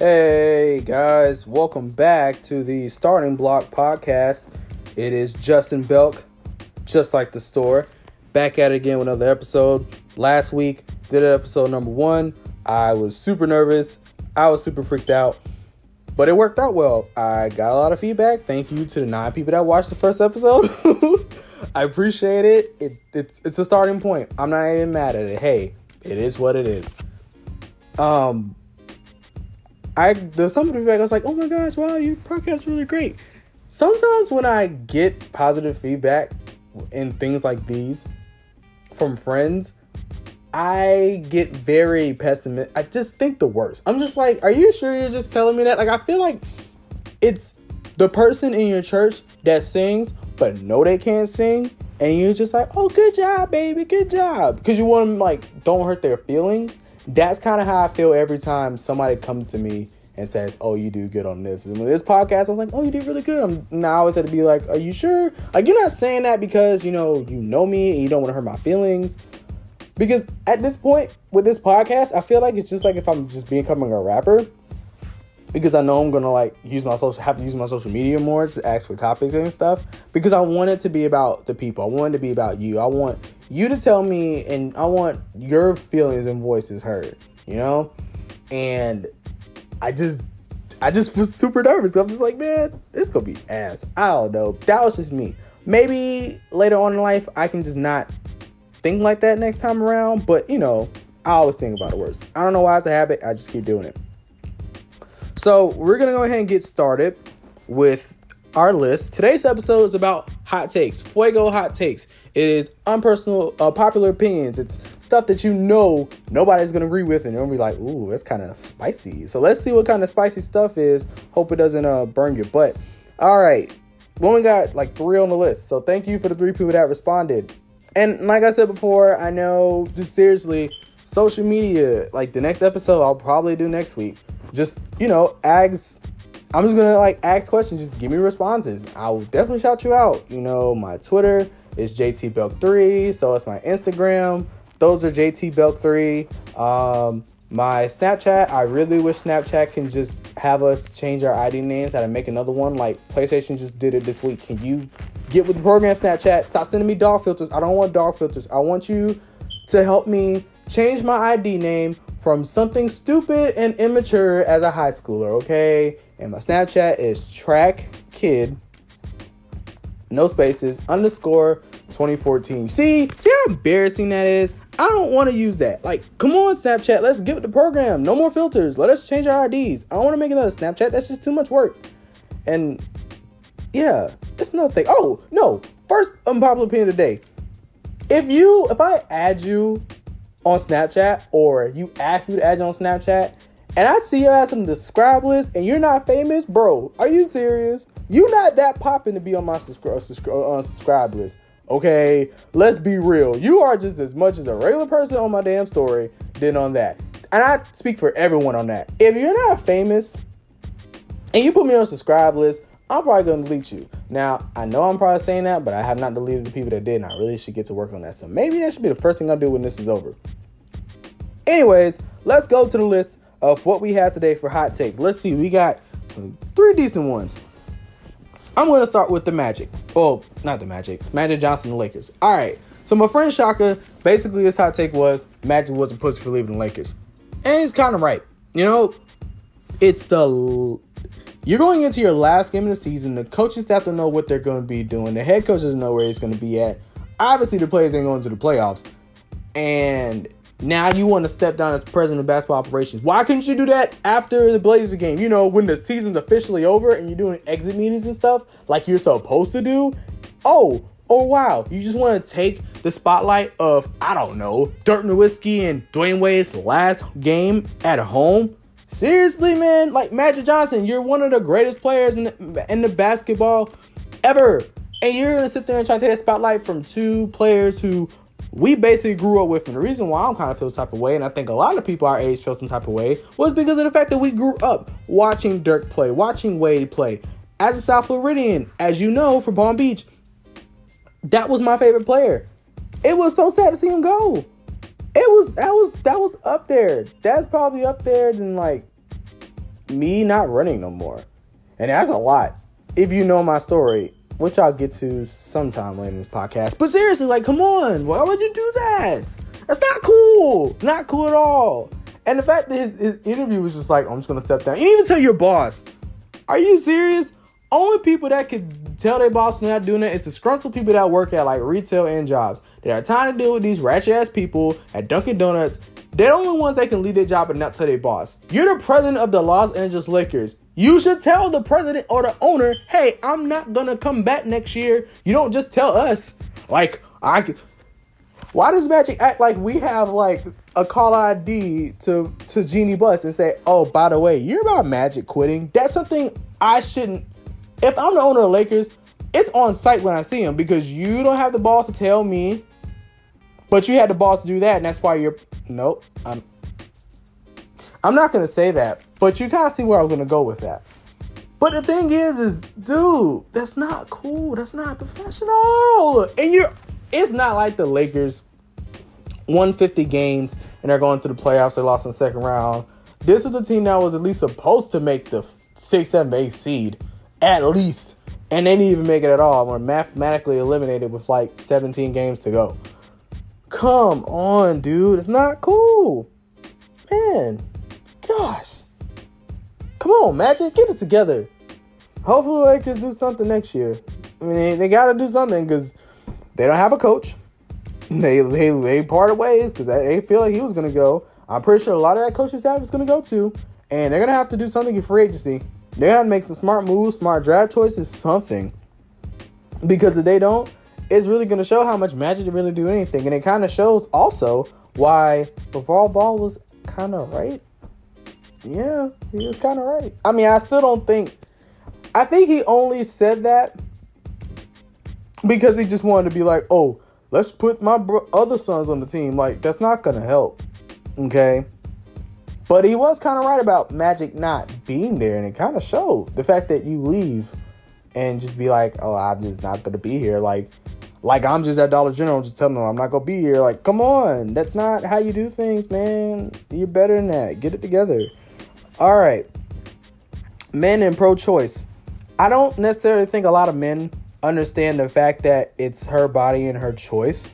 Hey guys, welcome back to the Starting Block podcast. It is Justin Belk, just like the store, back at it again with another episode. Last week, did episode number one. I was super nervous, I was super freaked out, but it worked out well. I got a lot of feedback. Thank you to the nine people that watched the first episode. I appreciate it. it. It's it's a starting point. I'm not even mad at it. Hey, it is what it is. Um, I there's some feedback. I was like, oh my gosh, wow, your podcast really great. Sometimes when I get positive feedback in things like these from friends, I get very pessimistic. I just think the worst. I'm just like, are you sure you're just telling me that? Like, I feel like it's the person in your church that sings but know they can't sing, and you're just like, oh, good job, baby, good job, because you want them like don't hurt their feelings. That's kind of how I feel every time somebody comes to me and says, "Oh, you do good on this." And this podcast, I was like, "Oh, you did really good." I'm now I always have to be like, "Are you sure?" Like you're not saying that because you know you know me and you don't want to hurt my feelings. Because at this point with this podcast, I feel like it's just like if I'm just becoming a rapper because I know I'm gonna like use my social have to use my social media more to ask for topics and stuff because I want it to be about the people. I want it to be about you. I want you to tell me and I want your feelings and voices heard, you know? And I just I just was super nervous. I'm just like, man, this gonna be ass. I don't know. That was just me. Maybe later on in life I can just not think like that next time around, but you know, I always think about it worse. I don't know why it's a habit, I just keep doing it. So we're gonna go ahead and get started with our list. Today's episode is about hot takes, fuego hot takes. It is unpersonal, uh, popular opinions. It's stuff that you know nobody's gonna agree with, and they'll be like, "Ooh, that's kind of spicy." So let's see what kind of spicy stuff is. Hope it doesn't uh, burn your butt. All right, we only got like three on the list, so thank you for the three people that responded. And like I said before, I know just seriously, social media. Like the next episode, I'll probably do next week just you know ask i'm just gonna like ask questions just give me responses i will definitely shout you out you know my twitter is jtbelk3 so it's my instagram those are jtbelk3 um my snapchat i really wish snapchat can just have us change our id names how to make another one like playstation just did it this week can you get with the program snapchat stop sending me dog filters i don't want dog filters i want you to help me change my id name from something stupid and immature as a high schooler, okay? And my Snapchat is track kid, no spaces, underscore 2014. See, see how embarrassing that is? I don't want to use that. Like, come on, Snapchat, let's give it the program. No more filters. Let us change our IDs. I don't want to make another Snapchat. That's just too much work. And yeah, it's nothing. Oh, no. First unpopular opinion today. If you, if I add you on Snapchat or you ask me to add you on Snapchat and I see your ass on the subscribe list and you're not famous, bro, are you serious? You're not that popping to be on my on uh, subscribe list. Okay, let's be real. You are just as much as a regular person on my damn story than on that. And I speak for everyone on that. If you're not famous and you put me on subscribe list, I'm probably gonna delete you. Now, I know I'm probably saying that, but I have not deleted the people that did, and I really should get to work on that. So maybe that should be the first thing I do when this is over. Anyways, let's go to the list of what we have today for hot takes. Let's see, we got three decent ones. I'm gonna start with the Magic. Oh, not the Magic. Magic Johnson, the Lakers. All right. So my friend Shaka, basically his hot take was Magic was a pussy for leaving the Lakers, and he's kind of right. You know, it's the you're going into your last game of the season. The coaching staff don't know what they're going to be doing. The head coach doesn't know where he's going to be at. Obviously, the players ain't going to the playoffs. And now you want to step down as president of basketball operations. Why couldn't you do that after the Blazers game? You know, when the season's officially over and you're doing exit meetings and stuff like you're supposed to do. Oh, oh wow. You just want to take the spotlight of, I don't know, Dirk Nowitzki and Dwyane Wade's last game at home Seriously, man, like Magic Johnson, you're one of the greatest players in the, in the basketball ever. And you're gonna sit there and try to take a spotlight from two players who we basically grew up with. And the reason why I'm kind of feel this type of way, and I think a lot of people our age feel some type of way, was because of the fact that we grew up watching Dirk play, watching Wade play. As a South Floridian, as you know, from Palm Beach, that was my favorite player. It was so sad to see him go. It was that was that was up there. That's probably up there than like me not running no more. And that's a lot. If you know my story, which I'll get to sometime later in this podcast. But seriously, like, come on, why would you do that? That's not cool. Not cool at all. And the fact that his, his interview was just like, I'm just gonna step down. Didn't even tell your boss. Are you serious? Only people that could tell their boss they're not doing it is disgruntled people that work at like retail and jobs. They are trying to deal with these ratchet ass people at Dunkin' Donuts. They're the only ones that can leave their job and not tell their boss. You're the president of the Los Angeles Lakers. You should tell the president or the owner, hey, I'm not gonna come back next year. You don't just tell us. Like, I why does Magic act like we have like a call ID to to Jeanie Buss and say, "Oh, by the way, you're about Magic quitting"? That's something I shouldn't. If I'm the owner of Lakers, it's on site when I see him because you don't have the balls to tell me, but you had the balls to do that, and that's why you're. Nope, I'm. I'm not gonna say that, but you kind of see where I'm gonna go with that. But the thing is, is dude, that's not cool. That's not professional. And you're it's not like the Lakers won 50 games and they're going to the playoffs. They lost in the second round. This is a team that was at least supposed to make the 6, 7, 8 seed, at least. And they didn't even make it at all. We're mathematically eliminated with like 17 games to go. Come on, dude. It's not cool. Man, gosh. Come on, Magic. Get it together. Hopefully, Lakers do something next year. I mean, they, got to do something because they don't have a coach. They they they parted ways because they feel like he was gonna go. I'm pretty sure a lot of that coaching staff is gonna go too, and they're gonna have to do something in free agency. They gotta make some smart moves, smart draft choices, something. Because if they don't, it's really gonna show how much Magic to really do anything, and it kind of shows also why LaVar Ball was kind of right. Yeah, he was kind of right. I mean, I still don't think. I think he only said that because he just wanted to be like, oh, let's put my bro- other sons on the team. Like, that's not going to help. Okay. But he was kind of right about Magic not being there, and it kind of showed the fact that you leave and just be like, "Oh, I'm just not gonna be here." Like, like I'm just at Dollar General, just telling them I'm not gonna be here. Like, come on, that's not how you do things, man. You're better than that. Get it together. All right, men and pro-choice. I don't necessarily think a lot of men understand the fact that it's her body and her choice.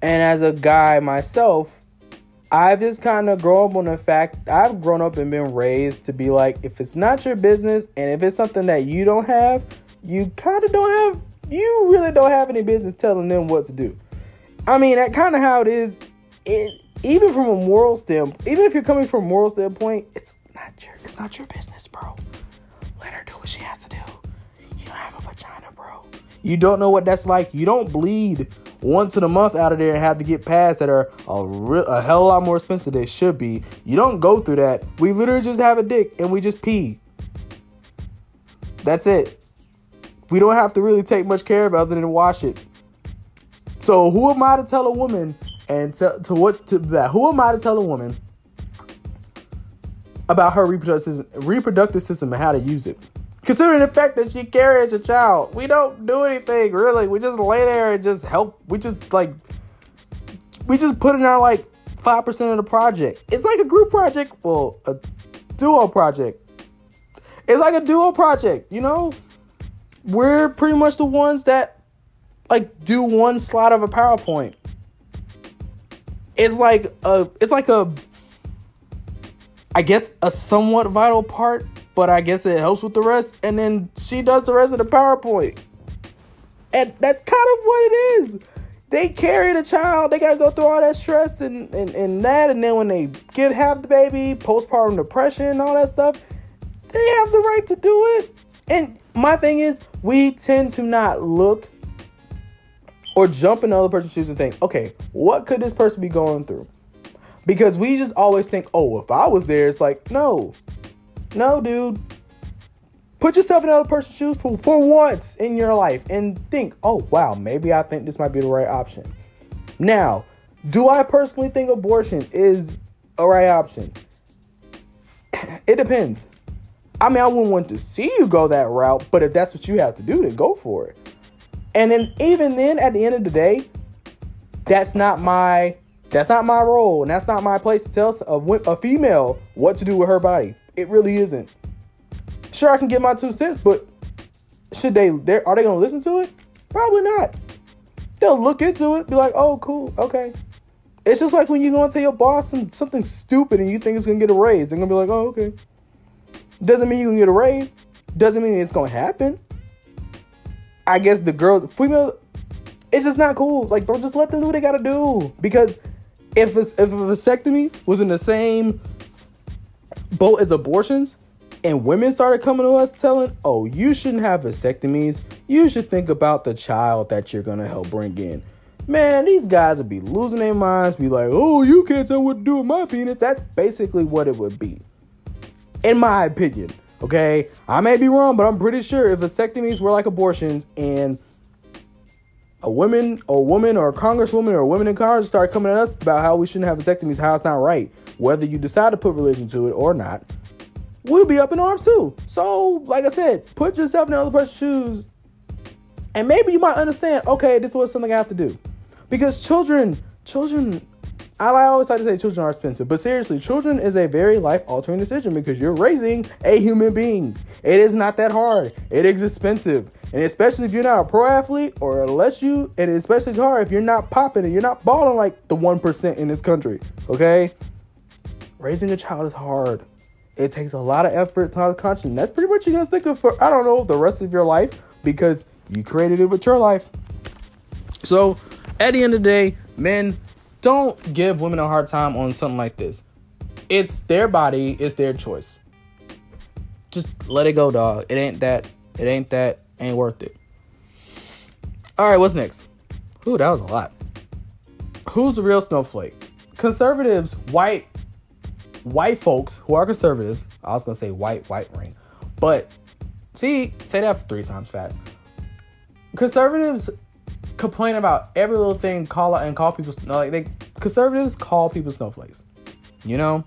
And as a guy myself, I've just kind of grown up on the fact I've grown up and been raised to be like, if it's not your business and if it's something that you don't have, you kind of don't have, you really don't have any business telling them what to do. I mean, that kind of how it is. It even from a moral standpoint, even if you're coming from a moral standpoint, it's not your, it's not your business, bro. Let her do what she has to do. You don't have a vagina, bro. You don't know what that's like. You don't bleed once in a month out of there and have to get pads that are a, a hell of a lot more expensive than they should be. You don't go through that. We literally just have a dick and we just pee. That's it. We don't have to really take much care of it other than wash it. So who am I to tell a woman and to, to what to that? Who am I to tell a woman about her reproductive reproductive system and how to use it. Considering the fact that she carries a child, we don't do anything really. We just lay there and just help. We just like we just put in our like five percent of the project. It's like a group project, well, a duo project. It's like a duo project, you know. We're pretty much the ones that like do one slide of a PowerPoint. It's like a it's like a I guess a somewhat vital part, but I guess it helps with the rest. And then she does the rest of the PowerPoint. And that's kind of what it is. They carry the child, they gotta go through all that stress and, and, and that, and then when they get have the baby, postpartum depression, all that stuff, they have the right to do it. And my thing is, we tend to not look or jump in other person's shoes and think, okay, what could this person be going through? Because we just always think, oh, if I was there, it's like, no, no, dude. Put yourself in another person's shoes for, for once in your life and think, oh, wow, maybe I think this might be the right option. Now, do I personally think abortion is a right option? It depends. I mean, I wouldn't want to see you go that route, but if that's what you have to do, then go for it. And then, even then, at the end of the day, that's not my That's not my role, and that's not my place to tell a, a female what to do with her body. It really isn't. Sure, I can get my two cents, but should they? Are they gonna listen to it? Probably not. They'll look into it, be like, "Oh, cool, okay." It's just like when you go and tell your boss some, something stupid and you think it's gonna get a raise. They're gonna be like, "Oh, okay." Doesn't mean you can get a raise. Doesn't mean it's gonna happen. I guess the girls, female, it's just not cool. Like, bro, just let them do what they gotta do. Because if a, if a vasectomy was in the same boat as abortions, and women started coming to us telling, oh, you shouldn't have vasectomies. You should think about the child that you're gonna help bring in. Man, these guys would be losing their minds, be like, oh, you can't tell what to do with my penis. That's basically what it would be. In my opinion. Okay? I may be wrong, but I'm pretty sure if vasectomies were like abortions and a woman a woman or a congresswoman or a woman in Congress start coming at us about how we shouldn't have vasectomies, how it's not right, whether you decide to put religion to it or not, we'll be up in arms too. So, like I said, put yourself in the other person's shoes, and maybe you might understand. Okay, this was something I have to do, because children, children. I always like to say children are expensive, but seriously, children is a very life altering decision because you're raising a human being. It is not that hard. It is expensive. And especially if you're not a pro athlete or unless you, and especially it's hard if you're not popping and you're not balling like the 1% in this country. Okay? Raising a child is hard. It takes a lot of effort, a lot of conscience. That's pretty much you're gonna stick with for I don't know the rest of your life because you created it with your life. So at the end of the day, men, don't give women a hard time on something like this. It's their body, it's their choice. Just let it go, dog. It ain't that. It ain't that. Ain't worth it. All right, what's next? Ooh, that was a lot. Who's the real snowflake? Conservatives, white white folks who are conservatives, I was gonna say white, white ring, but see, say that three times fast. Conservatives complain about every little thing, call out and call people like they conservatives call people snowflakes. You know,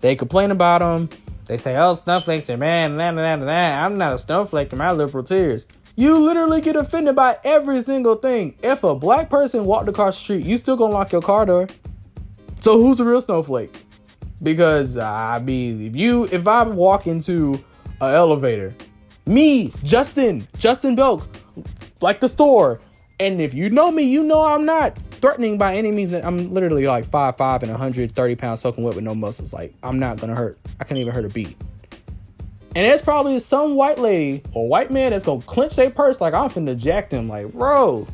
they complain about them. They say, "Oh, snowflakes are man, nah, nah, nah, nah. I'm not a snowflake in my liberal tears." You literally get offended by every single thing. If a black person walked across the street, you still gonna lock your car door. So who's the real snowflake? because I mean, if you if I walk into an elevator, me, Justin, Justin Belk, like the store, and if you know me, you know I'm not threatening by any means. I'm literally like five five and 130 pounds soaking wet with no muscles. Like I'm not gonna hurt. I can't even hurt a beat. And there's probably some white lady or white man that's gonna clench their purse like I'm finna jack them. Like, bro,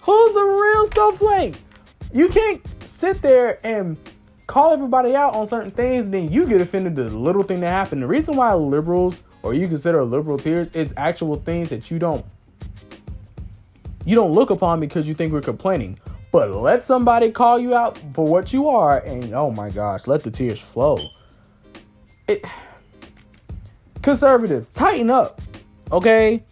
who's the real snowflake? You can't sit there and call everybody out on certain things, then you get offended the little thing that happened. The reason why liberals or you consider liberal tears is actual things that you don't you don't look upon because you think we're complaining. But let somebody call you out for what you are, and oh my gosh, let the tears flow. It, conservatives, tighten up, okay?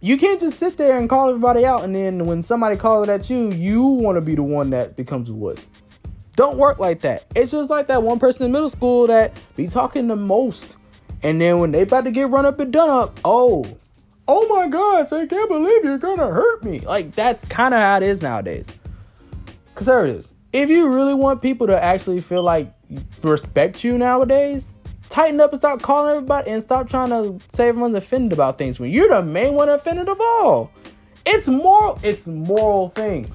You can't just sit there and call everybody out, and then when somebody calls it at you, you want to be the one that becomes a wuss. Don't work like that. It's just like that one person in middle school that be talking the most. And then when they about to get run up and done up, oh, oh my gosh, I can't believe you're gonna hurt me. Like that's kind of how it is nowadays. Conservatives, if you really want people to actually feel like respect you nowadays, tighten up and stop calling everybody and stop trying to say everyone's offended about things when you're the main one offended of all. It's moral, it's moral things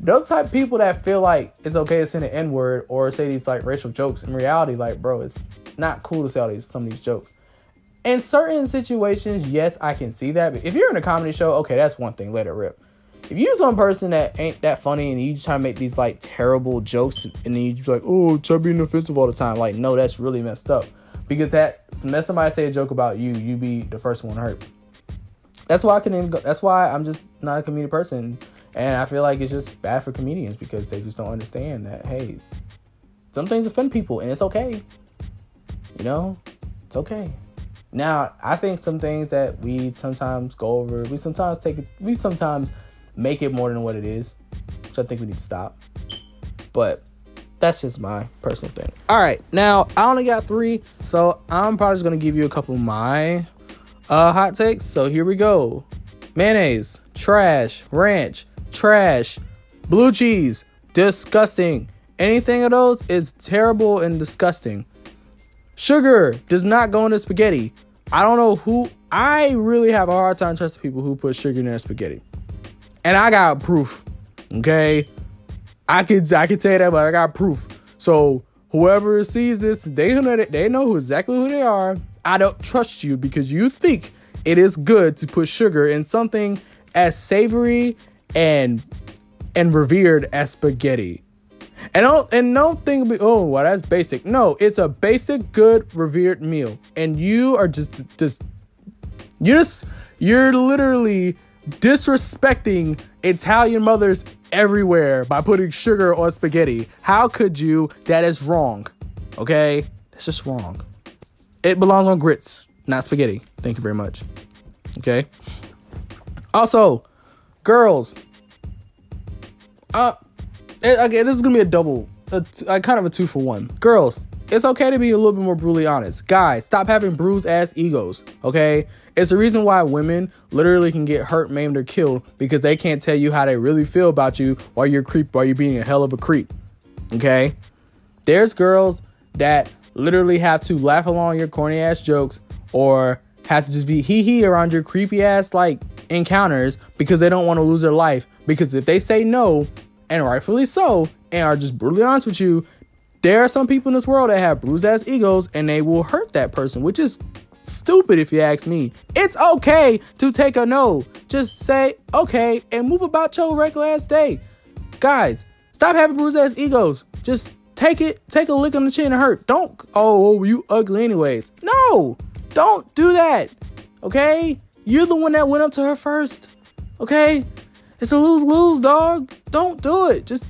those type people that feel like it's okay to say the N word or say these like racial jokes, in reality, like bro, it's not cool to say all these some of these jokes. In certain situations, yes, I can see that. But if you're in a comedy show, okay, that's one thing. Let it rip. If you're some person that ain't that funny and you try to make these like terrible jokes and then you like, oh, try being offensive all the time, like no, that's really messed up. Because that let somebody say a joke about you, you be the first one hurt. That's why I can. That's why I'm just not a comedic person and I feel like it's just bad for comedians because they just don't understand that, hey, some things offend people and it's okay. You know, it's okay. Now, I think some things that we sometimes go over, we sometimes take it, we sometimes make it more than what it is, which I think we need to stop. But that's just my personal thing. All right, now I only got three, so I'm probably just gonna give you a couple of my uh, hot takes. So here we go: mayonnaise, trash, ranch, trash, blue cheese, Disgusting. Anything of those is terrible and disgusting. Sugar does not go into spaghetti. I don't know who. I really have a hard time trusting people who put sugar in their spaghetti. And I got proof. Okay, I could I could tell you that, but I got proof. So whoever sees this, they know they know exactly who they are. I don't trust you because you think it is good to put sugar in something as savory and and revered as spaghetti. And don't and don't think oh well that's basic. No, it's a basic, good, revered meal. And you are just just you just you're literally disrespecting Italian mothers everywhere by putting sugar on spaghetti. How could you? That is wrong. Okay? That's just wrong. It belongs on grits, not spaghetti. Thank you very much. Okay? Also, girls. Uh okay, this is gonna be a double, a, a kind of a two for one. Girls, it's okay to be a little bit more brutally honest. Guys, stop having bruised ass egos, okay? It's the reason why women literally can get hurt, maimed, or killed because they can't tell you how they really feel about you while you're creep while you're being a hell of a creep. Okay? There's girls that literally have to laugh along your corny ass jokes or have to just be hee hee around your creepy ass like encounters because they don't want to lose their life. Because if they say no, and rightfully so, and are just brutally honest with you, there are some people in this world that have bruised ass egos and they will hurt that person, which is stupid if you ask me. It's okay to take a no. Just say okay and move about your regular ass day. Guys, stop having bruised ass egos. Just take it, take a lick on the chin and hurt. Don't, oh, oh, you ugly anyways. No, don't do that. Okay? You're the one that went up to her first. Okay? It's a lose lose, dog. Don't do it. Just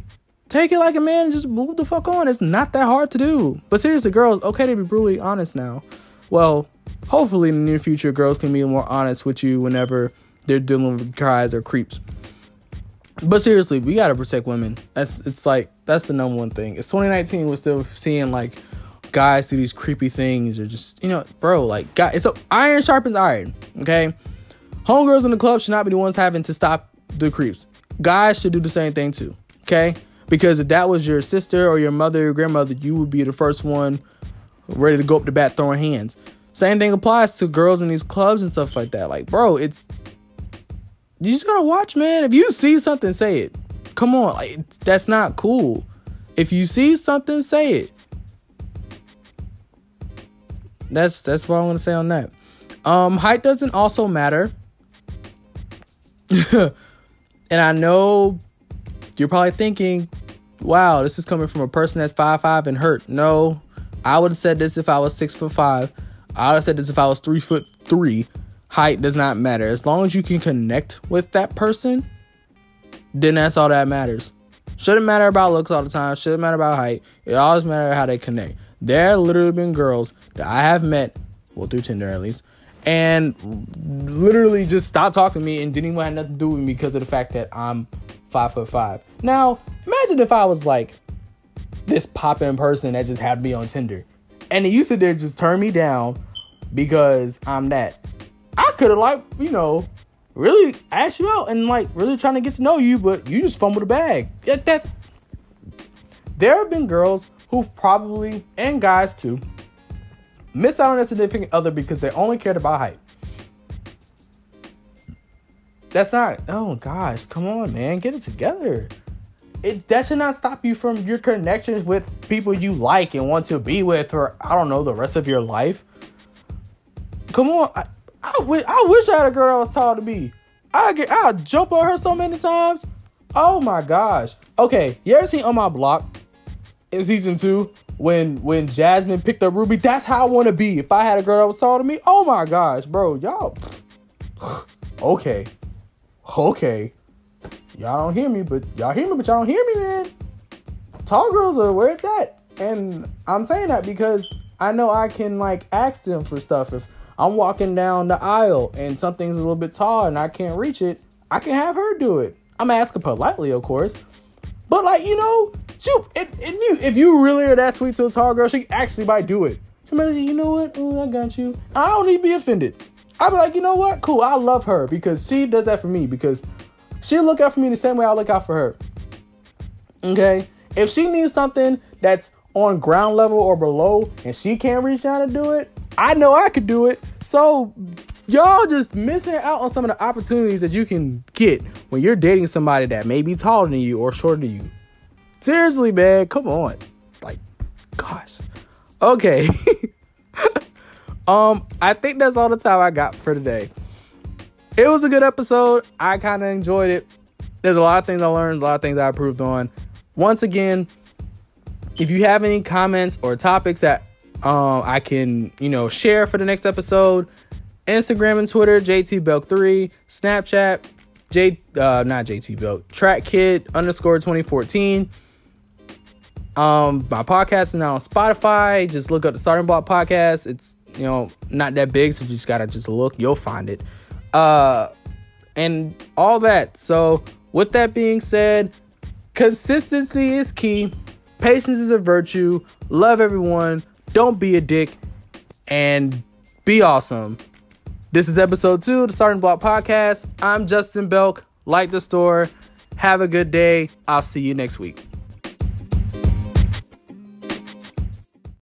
take it like a man and just move the fuck on. It's not that hard to do. But seriously, girls, okay to be brutally honest now. Well, hopefully in the near future, girls can be more honest with you whenever they're dealing with guys or creeps. But seriously, we gotta protect women. That's it's like that's the number one thing. It's 2019. We're still seeing like guys do these creepy things or just you know, bro, like guys, It's iron sharpens iron. Okay, homegirls in the club should not be the ones having to stop the creeps. Guys should do the same thing too. Okay? Because if that was your sister or your mother or grandmother, you would be the first one ready to go up the bat throwing hands. Same thing applies to girls in these clubs and stuff like that. Like, bro, it's you just gotta watch, man. If you see something, say it. Come on, like that's not cool. If you see something, say it. That's that's what I'm gonna say on that. Um, height doesn't also matter. And I know you're probably thinking, wow, this is coming from a person that's five five and hurt. No, I would have said this if I was six foot five. I would have said this if I was three foot three. Height does not matter. As long as you can connect with that person, then that's all that matters. Shouldn't matter about looks all the time. Shouldn't matter about height. It always matters how they connect. There have literally been girls that I have met, well, through Tinder at least, and literally just stopped talking to me and didn't even have nothing to do with me because of the fact that I'm five foot five. Now, imagine if I was like this popping person that just had me on Tinder, and he used to there just turn me down because I'm that. I could have like you know really asked you out and like really trying to get to know you, but you just fumbled the bag. That's there have been girls who've probably and guys too Miss out on a significant other because they only cared about height. That's not. Oh gosh, come on, man, get it together. It that should not stop you from your connections with people you like and want to be with, or I don't know, the rest of your life. Come on, I, I, I wish I had a girl that was tall to be. I get, I jump on her so many times. Oh my gosh. Okay, you ever seen on my block in season two when when Jasmine picked up Ruby, that's how I want to be. If I had a girl that was taller than me, oh my gosh, bro, y'all. okay, okay, y'all don't hear me, but y'all hear me, but y'all don't hear me, man. Tall girls are where it's at, and I'm saying that because I know I can like ask them for stuff if I'm walking down the aisle and something's a little bit tall and I can't reach it. I can have her do it. I'm asking politely, of course, but like you know, Shoot, if, if you if you really are that sweet to a tall girl, she actually might do it. Somebody, you know what? Oh, I got you. I don't need to be offended. I'll be like, you know what? Cool. I love her because she does that for me because she'll look out for me the same way I look out for her. Okay? If she needs something that's on ground level or below and she can't reach out to do it, I know I could do it. So y'all just missing out on some of the opportunities that you can get when you're dating somebody that may be taller than you or shorter than you. Seriously, man, come on. Like, gosh. Okay. um, I think that's all the time I got for today. It was a good episode. I kind of enjoyed it. There's a lot of things I learned, a lot of things I improved on. Once again, if you have any comments or topics that um, I can, you know, share for the next episode, Instagram and Twitter, JT JTBelk3, Snapchat, J uh not JT Belk, Track Kid underscore 2014. Um, my podcast is now on Spotify. Just look up the Starting Block Podcast. It's you know not that big, so you just gotta just look. You'll find it. Uh, and all that. So with that being said, consistency is key. Patience is a virtue. Love everyone. Don't be a dick, and be awesome. This is episode two of the Starting Block Podcast. I'm Justin Belk. Like the store. Have a good day. I'll see you next week.